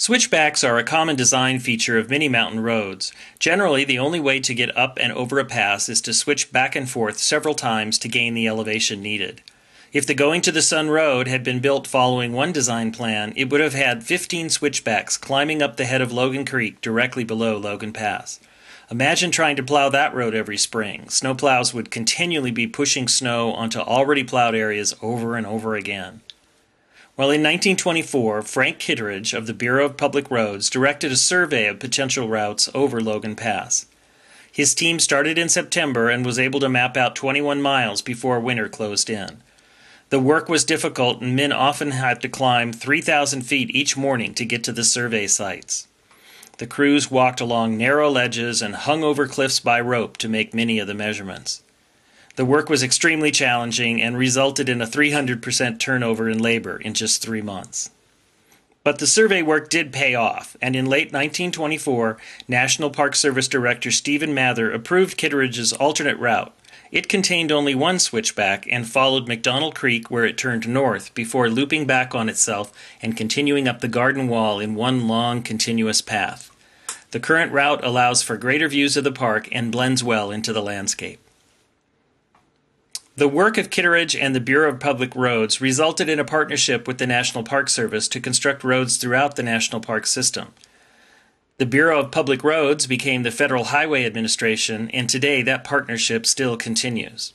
Switchbacks are a common design feature of many mountain roads. Generally, the only way to get up and over a pass is to switch back and forth several times to gain the elevation needed. If the Going to the Sun Road had been built following one design plan, it would have had 15 switchbacks climbing up the head of Logan Creek directly below Logan Pass. Imagine trying to plow that road every spring. Snowplows would continually be pushing snow onto already plowed areas over and over again. Well, in 1924, Frank Kittredge of the Bureau of Public Roads directed a survey of potential routes over Logan Pass. His team started in September and was able to map out 21 miles before winter closed in. The work was difficult, and men often had to climb 3,000 feet each morning to get to the survey sites. The crews walked along narrow ledges and hung over cliffs by rope to make many of the measurements. The work was extremely challenging and resulted in a 300% turnover in labor in just three months. But the survey work did pay off, and in late 1924, National Park Service Director Stephen Mather approved Kittredge's alternate route. It contained only one switchback and followed McDonald Creek where it turned north before looping back on itself and continuing up the garden wall in one long continuous path. The current route allows for greater views of the park and blends well into the landscape. The work of Kittredge and the Bureau of Public Roads resulted in a partnership with the National Park Service to construct roads throughout the national park system. The Bureau of Public Roads became the Federal Highway Administration, and today that partnership still continues.